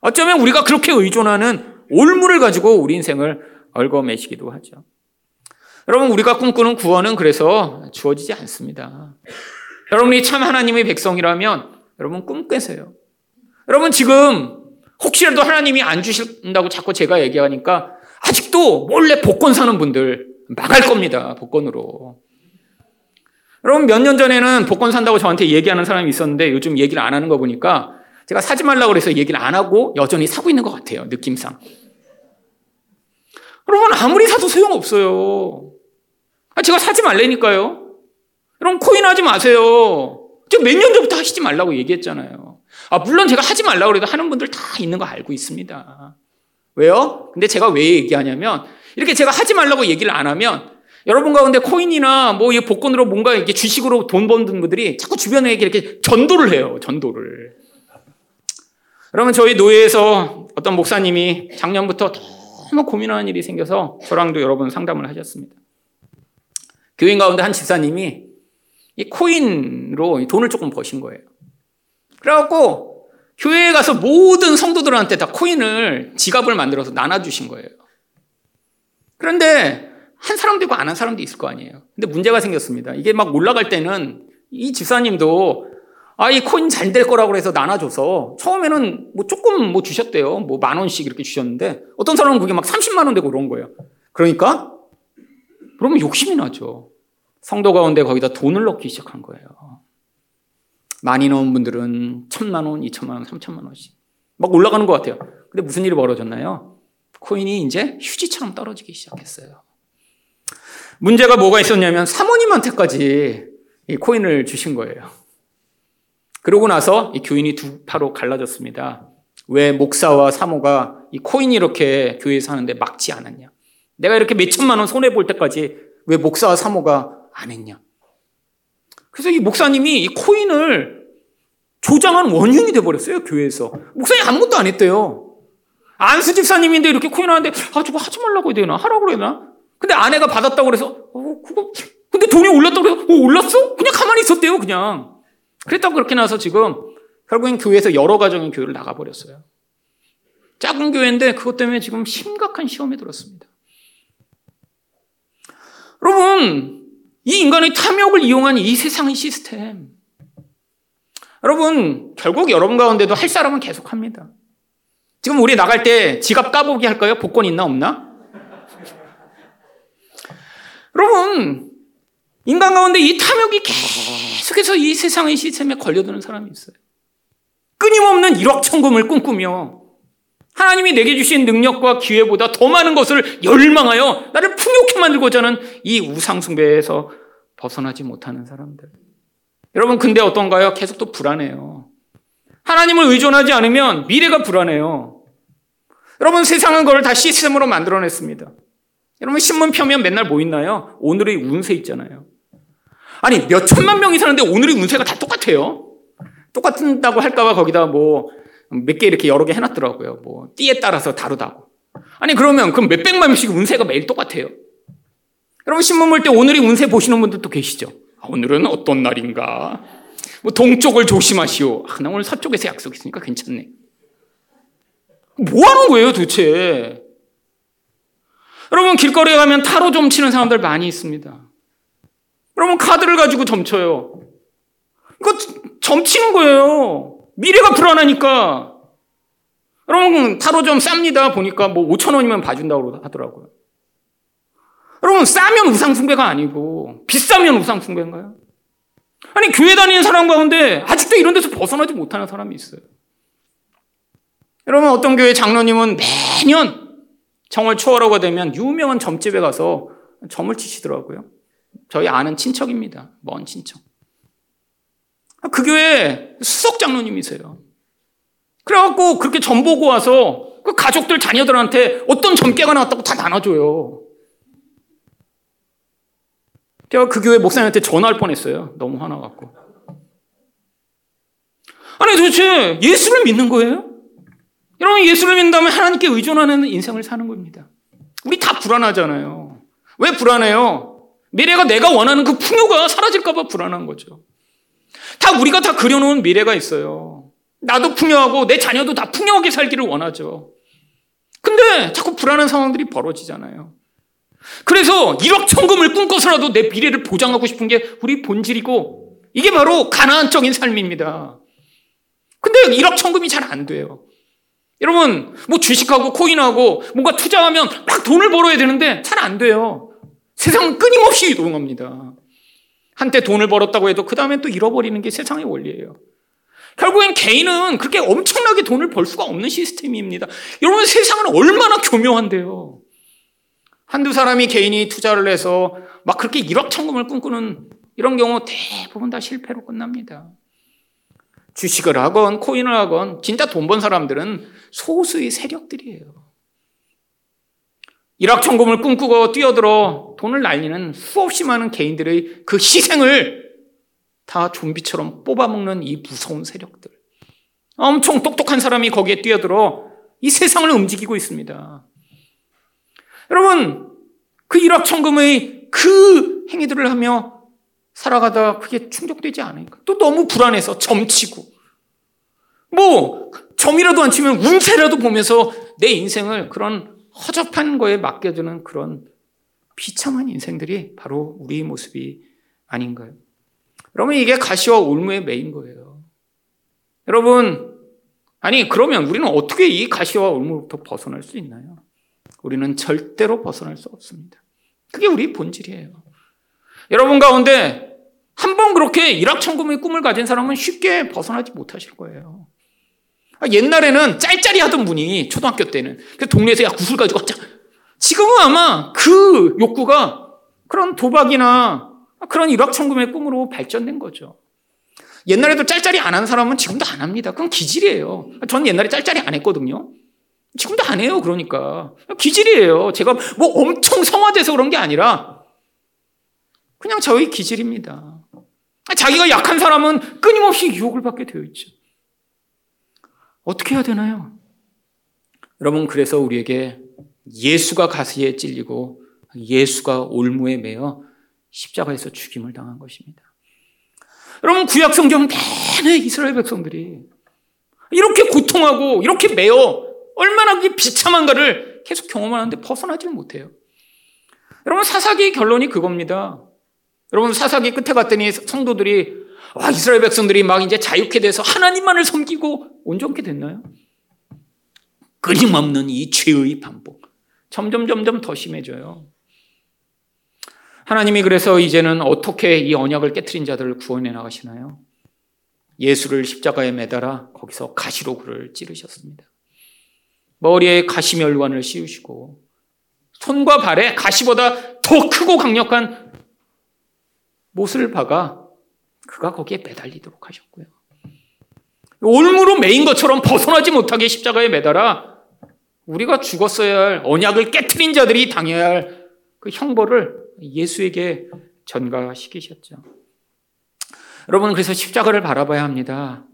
어쩌면 우리가 그렇게 의존하는 올물을 가지고 우리 인생을 얽어매시기도 하죠. 여러분, 우리가 꿈꾸는 구원은 그래서 주어지지 않습니다. 여러분이 참 하나님의 백성이라면 여러분 꿈 깨세요. 여러분 지금 혹시라도 하나님이 안 주신다고 자꾸 제가 얘기하니까 아직도 몰래 복권 사는 분들 망할 겁니다. 복권으로. 여러분 몇 년 전에는 복권 산다고 저한테 얘기하는 사람이 있었는데 요즘 얘기를 안 하는 거 보니까 제가 사지 말라고 그래서 얘기를 안 하고 여전히 사고 있는 것 같아요. 느낌상. 여러분 아무리 사도 소용없어요. 아, 제가 사지 말라니까요. 여러분 코인 하지 마세요. 제가 몇 년 전부터 하시지 말라고 얘기했잖아요. 아 물론 제가 하지 말라고 그래도 하는 분들 다 있는 거 알고 있습니다. 왜요? 근데 제가 왜 얘기하냐면 이렇게 제가 하지 말라고 얘기를 안 하면 여러분 가운데 코인이나 뭐 이 복권으로 뭔가 이렇게 주식으로 돈 버는 분들이 자꾸 주변에 이렇게 전도를 해요. 전도를. 여러분 저희 노예에서 어떤 목사님이 작년부터 너무 고민하는 일이 생겨서 저랑도 여러 분 상담을 하셨습니다. 교인 가운데 한 집사님이 이 코인으로 돈을 조금 버신 거예요. 그래갖고 교회에 가서 모든 성도들한테 다 코인을 지갑을 만들어서 나눠주신 거예요. 그런데 한 사람도 있고 안 한 사람도 있을 거 아니에요. 근데 문제가 생겼습니다. 이게 막 올라갈 때는 이 집사님도 아, 이 코인 잘 될 거라고 해서 나눠줘서 처음에는 뭐 조금 뭐 주셨대요. 뭐 만 원씩 이렇게 주셨는데 어떤 사람은 그게 막 30만 원 되고 그런 거예요. 그러니까 그러면 욕심이 나죠. 성도 가운데 거기다 돈을 넣기 시작한 거예요. 많이 넣은 분들은 천만 원, 이천만 원, 삼천만 원씩 막 올라가는 것 같아요. 근데 무슨 일이 벌어졌나요? 코인이 이제 휴지처럼 떨어지기 시작했어요. 문제가 뭐가 있었냐면 사모님한테까지 이 코인을 주신 거예요. 그러고 나서 이 교인이 두 파로 갈라졌습니다. 왜 목사와 사모가 이 코인이 이렇게 교회에서 하는데 막지 않았냐? 내가 이렇게 몇 천만 원 손해 볼 때까지 왜 목사와 사모가 안 했냐? 그래서 이 목사님이 이 코인을 조장한 원흉이 돼버렸어요, 교회에서. 목사님 아무것도 안 했대요. 안수 집사님인데 이렇게 코인 하는데, 아, 저거 하지 말라고 해야 되나? 하라고 그래야 되나? 근데 아내가 받았다고 그래서, 어, 그거, 근데 돈이 올랐다고 그래서, 어, 올랐어? 그냥 가만히 있었대요, 그냥. 그랬다고 그렇게 나서 지금, 결국엔 교회에서 여러 가정의 교회를 나가버렸어요. 작은 교회인데 그것 때문에 지금 심각한 시험에 들었습니다. 여러분, 이 인간의 탐욕을 이용한 이 세상의 시스템. 여러분, 결국 여러분 가운데도 할 사람은 계속 합니다. 지금 우리 나갈 때 지갑 까보기 할까요? 복권 있나 없나? 여러분, 인간 가운데 이 탐욕이 계속해서 이 세상의 시스템에 걸려드는 사람이 있어요. 끊임없는 일확천금을 꿈꾸며 하나님이 내게 주신 능력과 기회보다 더 많은 것을 열망하여 나를 풍요케 만들고자 하는 이 우상숭배에서 벗어나지 못하는 사람들. 여러분, 근데 어떤가요? 계속 또 불안해요. 하나님을 의존하지 않으면 미래가 불안해요. 여러분, 세상은 그걸 다 시스템으로 만들어냈습니다. 여러분, 신문 펴면 맨날 뭐 있나요? 오늘의 운세 있잖아요. 아니, 몇 천만 명이 사는데 오늘의 운세가 다 똑같아요. 똑같다고 할까봐 거기다 뭐 몇 개 이렇게 여러 개 해놨더라고요. 뭐 띠에 따라서 다르다고. 아니 그러면 그럼 몇 백만 명씩 운세가 매일 똑같아요. 여러분 신문 볼 때 오늘이 운세 보시는 분들도 계시죠. 아, 오늘은 어떤 날인가? 뭐 동쪽을 조심하시오. 아, 나 오늘 서쪽에서 약속 있으니까 괜찮네. 뭐 하는 거예요 도대체? 여러분 길거리에 가면 타로 좀 치는 사람들 많이 있습니다. 여러분 카드를 가지고 점쳐요. 이거 점치는 거예요. 미래가 불안하니까 여러분 타로 좀 쌉니다 보니까 뭐 5천 원이면 봐준다고 하더라고요. 여러분 싸면 우상숭배가 아니고 비싸면 우상숭배인가요? 아니 교회 다니는 사람 가운데 아직도 이런 데서 벗어나지 못하는 사람이 있어요. 여러분 어떤 교회 장로님은 매년 정월 초월호가 되면 유명한 점집에 가서 점을 치시더라고요. 저희 아는 친척입니다. 먼 친척. 그 교회 수석 장로님이세요. 그래갖고 그렇게 점 보고 와서 그 가족들 자녀들한테 어떤 점괘가 나왔다고 다 나눠줘요. 제가 그 교회 목사님한테 전화할 뻔했어요. 너무 화나갖고. 아니 도대체 예수를 믿는 거예요? 여러분 예수를 믿는다면 하나님께 의존하는 인생을 사는 겁니다. 우리 다 불안하잖아요. 왜 불안해요? 미래가 내가 원하는 그 풍요가 사라질까봐 불안한 거죠. 다 우리가 다 그려놓은 미래가 있어요. 나도 풍요하고 내 자녀도 다 풍요하게 살기를 원하죠. 근데 자꾸 불안한 상황들이 벌어지잖아요. 그래서 1억 천금을 꿈꿔서라도 내 미래를 보장하고 싶은 게 우리 본질이고 이게 바로 가나안적인 삶입니다. 근데 1억 천금이 잘 안 돼요. 여러분, 뭐 주식하고 코인하고 뭔가 투자하면 막 돈을 벌어야 되는데 잘 안 돼요. 세상은 끊임없이 이동합니다. 한때 돈을 벌었다고 해도 그 다음에 또 잃어버리는 게 세상의 원리예요. 결국엔 개인은 그렇게 엄청나게 돈을 벌 수가 없는 시스템입니다. 여러분 세상은 얼마나 교묘한데요. 한두 사람이 개인이 투자를 해서 막 그렇게 1억 천금을 꿈꾸는 이런 경우 대부분 다 실패로 끝납니다. 주식을 하건 코인을 하건 진짜 돈 번 사람들은 소수의 세력들이에요. 1억 천금을 꿈꾸고 뛰어들어 돈을 날리는 수없이 많은 개인들의 그 희생을 다 좀비처럼 뽑아먹는 이 무서운 세력들. 엄청 똑똑한 사람이 거기에 뛰어들어 이 세상을 움직이고 있습니다. 여러분, 그 일확천금의 그 행위들을 하며 살아가다 그게 충족되지 않으니까 또 너무 불안해서 점치고 뭐 점이라도 안 치면 운세라도 보면서 내 인생을 그런 허접한 거에 맡겨두는 그런 비참한 인생들이 바로 우리의 모습이 아닌가요? 여러분 이게 가시와 올무의 매인 거예요. 여러분 아니 그러면 우리는 어떻게 이 가시와 올무로부터 벗어날 수 있나요? 우리는 절대로 벗어날 수 없습니다. 그게 우리 본질이에요. 여러분 가운데 한 번 그렇게 일확천금의 꿈을 가진 사람은 쉽게 벗어나지 못하실 거예요. 아, 옛날에는 짤짤이 하던 분이 초등학교 때는 그 동네에서 야 구슬 가지고 왔자. 지금은 아마 그 욕구가 그런 도박이나 그런 일확천금의 꿈으로 발전된 거죠. 옛날에도 짤짤이 안 한 사람은 지금도 안 합니다. 그건 기질이에요. 저는 옛날에 짤짤이 안 했거든요. 지금도 안 해요, 그러니까. 기질이에요. 제가 뭐 엄청 성화돼서 그런 게 아니라 그냥 저의 기질입니다. 자기가 약한 사람은 끊임없이 유혹을 받게 되어 있죠. 어떻게 해야 되나요? 여러분, 그래서 우리에게 예수가 가시에 찔리고 예수가 올무에 매어 십자가에서 죽임을 당한 것입니다. 여러분, 구약 성경 내내 이스라엘 백성들이 이렇게 고통하고 이렇게 매어 얼마나 비참한가를 계속 경험하는데 벗어나질 못해요. 여러분 사사기 결론이 그겁니다. 여러분 사사기 끝에 갔더니 성도들이 와 이스라엘 백성들이 막 이제 자유케 돼서 하나님만을 섬기고 온전케 됐나요? 끊임없는 이 죄의 반복. 점점 점점 더 심해져요. 하나님이 그래서 이제는 어떻게 이 언약을 깨뜨린 자들을 구원해 나가시나요? 예수를 십자가에 매달아 거기서 가시로 그를 찌르셨습니다. 머리에 가시멸관을 씌우시고 손과 발에 가시보다 더 크고 강력한 못을 박아 그가 거기에 매달리도록 하셨고요. 올무로 매인 것처럼 벗어나지 못하게 십자가에 매달아 우리가 죽었어야 할 언약을 깨뜨린 자들이 당해야 할 그 형벌을 예수에게 전가시키셨죠. 여러분 그래서 십자가를 바라봐야 합니다.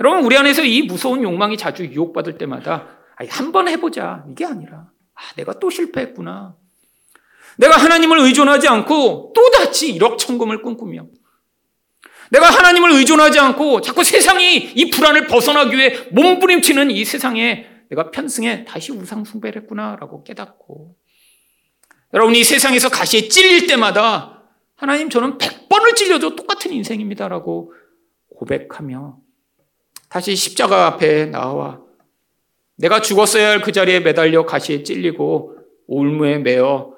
여러분 우리 안에서 이 무서운 욕망이 자주 유혹받을 때마다 한 번 해보자. 이게 아니라, 아, 내가 또 실패했구나. 내가 하나님을 의존하지 않고 또다시 일억 천금을 꿈꾸며 내가 하나님을 의존하지 않고 자꾸 세상이 이 불안을 벗어나기 위해 몸부림치는 이 세상에 내가 편승해 다시 우상 숭배를 했구나라고 깨닫고. 여러분 이 세상에서 가시에 찔릴 때마다 하나님 저는 100번을 찔려도 똑같은 인생입니다라고 고백하며 다시 십자가 앞에 나와 내가 죽었어야 할 그 자리에 매달려 가시에 찔리고 올무에 매어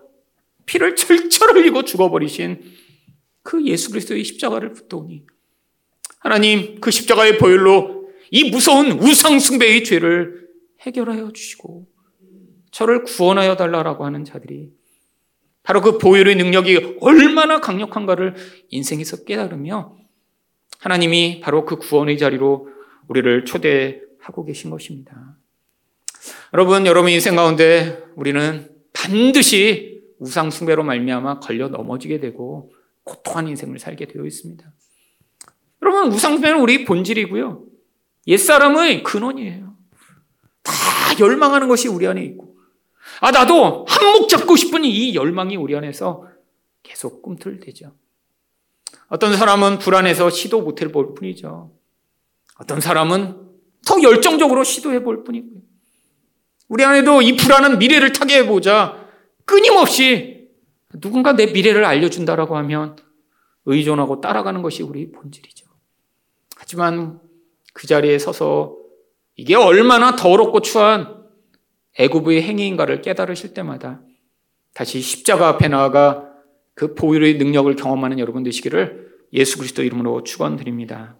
피를 철철 흘리고 죽어버리신 그 예수 그리스도의 십자가를 붙더니 하나님 그 십자가의 보혈로 이 무서운 우상 숭배의 죄를 해결하여 주시고 저를 구원하여 달라라고 하는 자들이 바로 그 보혈의 능력이 얼마나 강력한가를 인생에서 깨달으며 하나님이 바로 그 구원의 자리로 우리를 초대하고 계신 것입니다. 여러분, 여러분 인생 가운데 우리는 반드시 우상숭배로 말미암아 걸려 넘어지게 되고 고통한 인생을 살게 되어 있습니다. 여러분, 우상숭배는 우리 본질이고요. 옛사람의 근원이에요. 다 열망하는 것이 우리 안에 있고. 아, 나도 한몫 잡고 싶은 이 열망이 우리 안에서 계속 꿈틀대죠. 어떤 사람은 불안해서 시도 못해 볼 뿐이죠. 어떤 사람은 더 열정적으로 시도해 볼 뿐이고요. 우리 안에도 이 불안한 미래를 타게 해보자 끊임없이 누군가 내 미래를 알려준다라고 하면 의존하고 따라가는 것이 우리 본질이죠. 하지만 그 자리에 서서 이게 얼마나 더럽고 추한 애굽의 행위인가를 깨달으실 때마다 다시 십자가 앞에 나아가 그 보혈의 능력을 경험하는 여러분 되시기를 예수 그리스도 이름으로 축원드립니다.